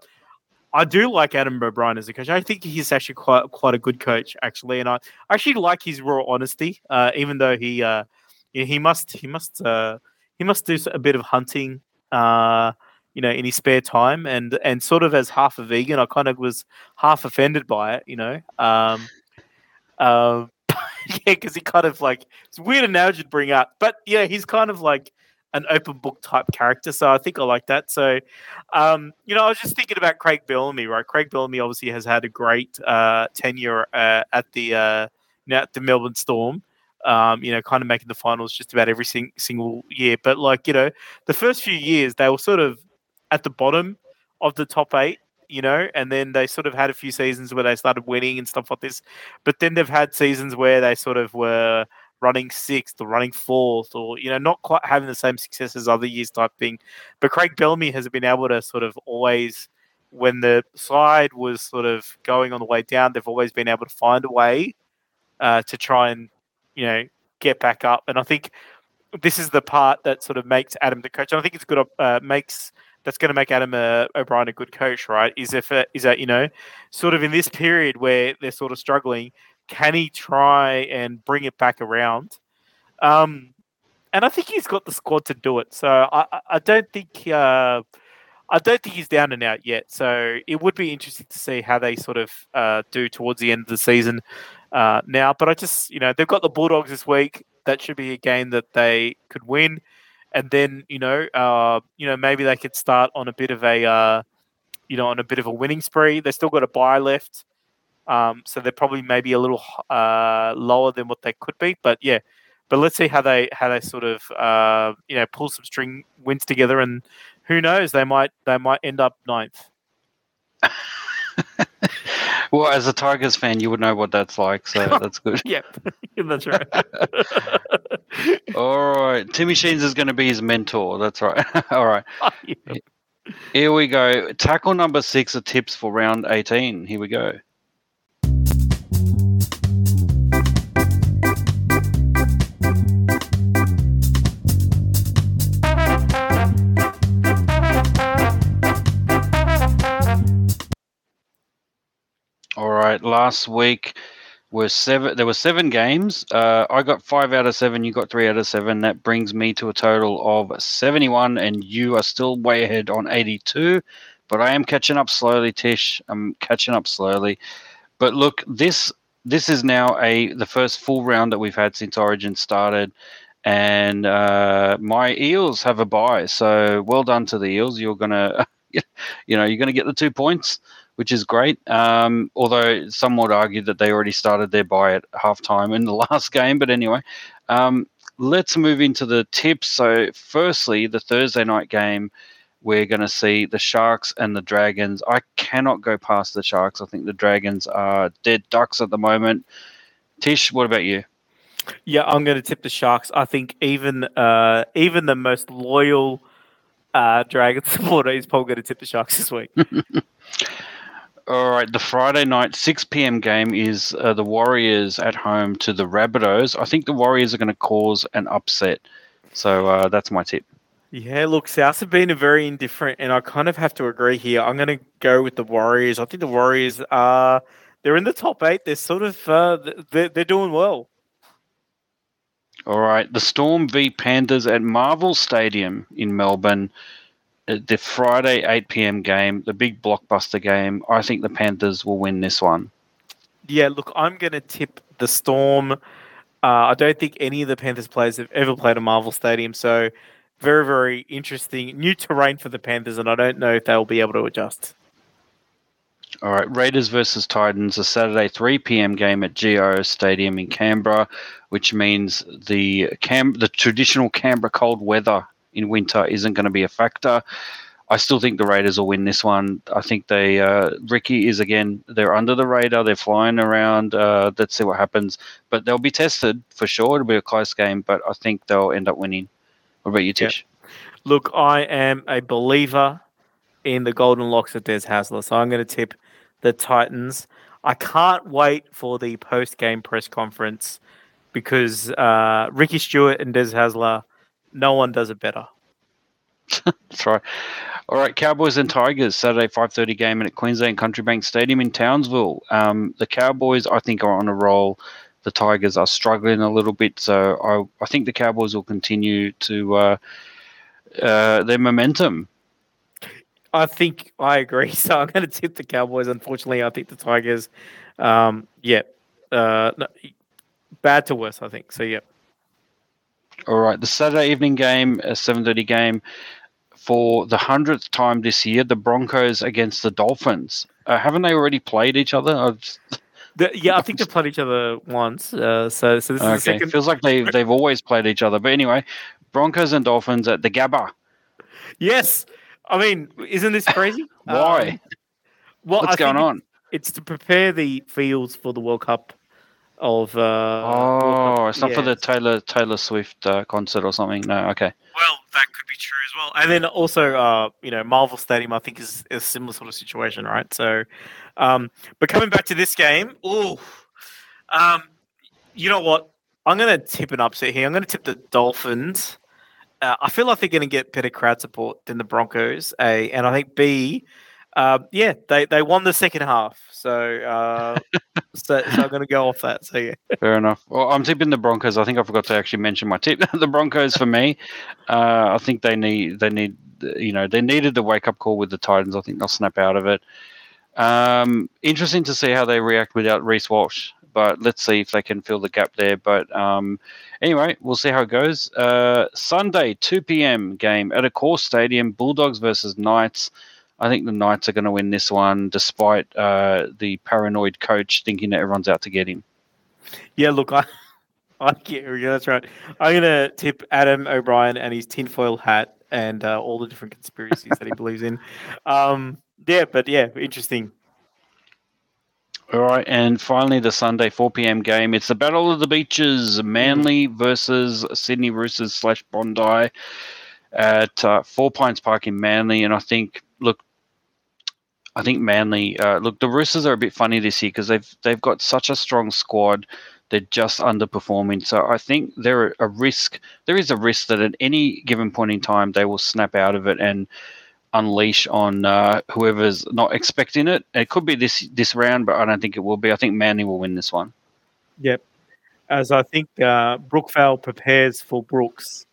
I do like Adam O'Brien as a coach. I think he's actually quite quite a good coach, actually, and I actually like his raw honesty. Uh, even though he uh, he must he must uh, he must do a bit of hunting, uh, you know, in his spare time, and and sort of as half a vegan, I kind of was half offended by it, you know. Um, uh, yeah, because he kind of like it's weird analogy to bring up, but yeah, he's kind of like an open book type character, so I think I like that. So, um, you know, I was just thinking about Craig Bellamy, right? Craig Bellamy obviously has had a great uh, tenure uh, at the uh, at the Melbourne Storm um, you know, kind of making the finals just about every sing- single year. But like, you know, the first few years they were sort of at the bottom of the top eight, you know, and then they sort of had a few seasons where they started winning and stuff like this. But then they've had seasons where they sort of were running sixth or running fourth or, you know, not quite having the same success as other years type thing. But Craig Bellamy has been able to sort of always when the side was sort of going on the way down, they've always been able to find a way uh, to try and you know, get back up. And I think this is the part that sort of makes Adam the coach. And I think it's good. Uh, makes that's going to make Adam uh, O'Brien a good coach, right? Is if is that you know, sort of in this period where they're sort of struggling, can he try and bring it back around? Um, and I think he's got the squad to do it. So I, I don't think uh, I don't think he's down and out yet. So it would be interesting to see how they sort of uh, do towards the end of the season uh, now. But I just, you know, they've got the Bulldogs this week. That should be a game that they could win, and then you know, uh, you know, maybe they could start on a bit of a, uh, you know, on a bit of a winning spree. They've still got a buy left, um, so they're probably maybe a little uh, lower than what they could be. But yeah, but let's see how they how they sort of uh, you know pull some string wins together, and who knows, they might they might end up ninth. well, as a Tigers fan, you would know what that's like, so that's good. yep, that's right. All right, Timmy Sheens is going to be his mentor. That's right. All right. Here we go. Tackle number six are tips for round 18. Here we go. Right. Last week were seven. There were seven games. Uh, I got five out of seven. You got three out of seven. That brings me to a total of seventy-one, and you are still way ahead on eighty-two. But I am catching up slowly, Tish. I'm catching up slowly. But look, this this is now a the first full round that we've had since Origin started, and uh, my Eels have a buy. So well done to the Eels. You're gonna, you know, you're gonna get the two points which is great. Um, although some would argue that they already started their buy at halftime in the last game. But anyway, um, let's move into the tips. So, firstly, the Thursday night game, we're going to see the Sharks and the Dragons. I cannot go past the Sharks. I think the Dragons are dead ducks at the moment. Tish, what about you? Yeah, I'm going to tip the Sharks. I think even uh, even the most loyal uh, Dragon supporter is probably going to tip the Sharks this week. All right, the Friday night 6 p.m. game is uh, the Warriors at home to the Rabbitohs. I think the Warriors are going to cause an upset. So uh, that's my tip. Yeah, look, South have been very indifferent, and I kind of have to agree here. I'm going to go with the Warriors. I think the Warriors are they're in the top eight. They're sort of uh, they're, they're doing well. All right, the Storm v Panthers at Marvel Stadium in Melbourne. Uh, the Friday 8 p.m. game, the big blockbuster game. I think the Panthers will win this one. Yeah, look, I'm going to tip the Storm. Uh, I don't think any of the Panthers players have ever played a Marvel Stadium, so very, very interesting new terrain for the Panthers, and I don't know if they'll be able to adjust. All right, Raiders versus Titans, a Saturday 3 p.m. game at GIO Stadium in Canberra, which means the Cam- the traditional Canberra cold weather in winter isn't going to be a factor. I still think the Raiders will win this one. I think they uh, Ricky is again they're under the radar. They're flying around. Uh, let's see what happens. But they'll be tested for sure. It'll be a close game, but I think they'll end up winning. What about you, Tish? Look, I am a believer in the golden locks of Des Hasler, so I'm going to tip the Titans. I can't wait for the post game press conference because uh, Ricky Stuart and Des Hasler, no one does it better. That's right. All right, Cowboys and Tigers Saturday five thirty game at Queensland Country Bank Stadium in Townsville. Um, the Cowboys, I think, are on a roll. The Tigers are struggling a little bit, so I, I think the Cowboys will continue to uh, uh, their momentum. I think I agree. So I'm going to tip the Cowboys. Unfortunately, I think the Tigers, um, yeah, uh, no, bad to worse. I think so. Yeah. All right, the Saturday evening game, a seven thirty game, for the hundredth time this year, the Broncos against the Dolphins. Uh, haven't they already played each other? Just... The, yeah, I think they've played each other once. Uh, so, so this okay. is the second. Feels like they they've always played each other. But anyway, Broncos and Dolphins at the Gabba. Yes, I mean, isn't this crazy? Why? Um, well, What's I going on? It's to prepare the fields for the World Cup of. Uh, oh, it's not yeah. for the Taylor Taylor Swift uh, concert or something. No, okay. Well, that could be true as well. And then also, uh, you know, Marvel Stadium, I think is, is a similar sort of situation, right? So, um, but coming back to this game, oh, um, you know what? I'm going to tip an upset here. I'm going to tip the Dolphins. Uh, I feel like they're going to get better crowd support than the Broncos. A, and I think B, uh, yeah, they, they won the second half. So, uh, so, so, I'm going to go off that. So yeah, fair enough. Well, I'm tipping the Broncos. I think I forgot to actually mention my tip. the Broncos for me. Uh, I think they need they need you know they needed the wake up call with the Titans. I think they'll snap out of it. Um, interesting to see how they react without Reece Walsh but let's see if they can fill the gap there. But um, anyway, we'll see how it goes. Uh, Sunday, 2 p.m. game at Accor Stadium, Bulldogs versus Knights. I think the Knights are going to win this one, despite uh, the paranoid coach thinking that everyone's out to get him. Yeah, look, I, I get yeah, that's right. I'm going to tip Adam O'Brien and his tinfoil hat and uh, all the different conspiracies that he believes in. Um, yeah, but yeah, interesting. All right, and finally the Sunday 4 p.m. game. It's the Battle of the Beaches, Manly versus Sydney Roosters slash Bondi at uh, Four Pines Park in Manly. And I think, look, I think Manly. Uh, look, the Roosters are a bit funny this year because they've they've got such a strong squad. They're just underperforming. So I think there a risk. There is a risk that at any given point in time they will snap out of it and unleash on uh, whoever's not expecting it. It could be this this round, but I don't think it will be. I think Manly will win this one. Yep. As I think uh, Brookvale prepares for Brooks.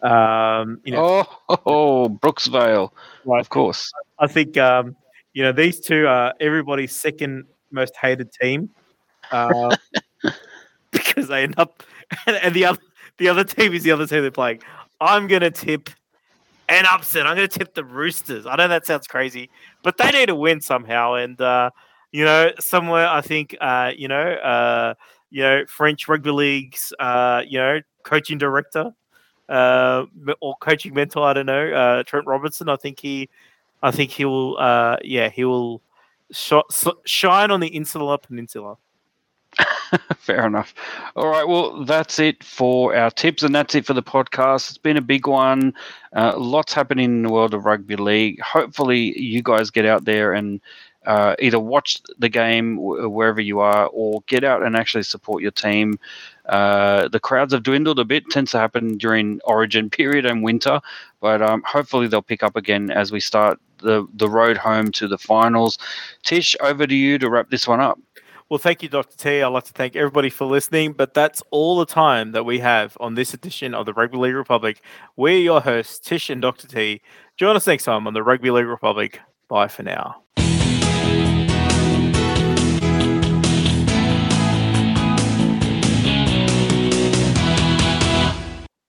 Um, you know, oh, oh, Brooksvale, right. of course. I think um, you know these two are everybody's second most hated team uh, because they end up, and, and the other the other team is the other team they're playing. I'm gonna tip an upset. I'm going to tip the Roosters. I know that sounds crazy, but they need to win somehow. And uh, you know, somewhere I think, uh, you know, uh, you know, French rugby league's, uh, you know, coaching director, uh, or coaching mentor. I don't know, uh, Trent Robinson. I think he, I think he will, uh, yeah, he will sh- shine on the Insular Peninsula. Fair enough. All right. Well, that's it for our tips, and that's it for the podcast. It's been a big one. Uh, lots happening in the world of rugby league. Hopefully, you guys get out there and uh, either watch the game wherever you are or get out and actually support your team. Uh, the crowds have dwindled a bit, tends to happen during origin period and winter, but um, hopefully they'll pick up again as we start the, the road home to the finals. Tish, over to you to wrap this one up. Well, thank you, Dr. T. I'd like to thank everybody for listening, but that's all the time that we have on this edition of the Rugby League Republic. We're your hosts, Tish and Dr. T. Join us next time on the Rugby League Republic. Bye for now.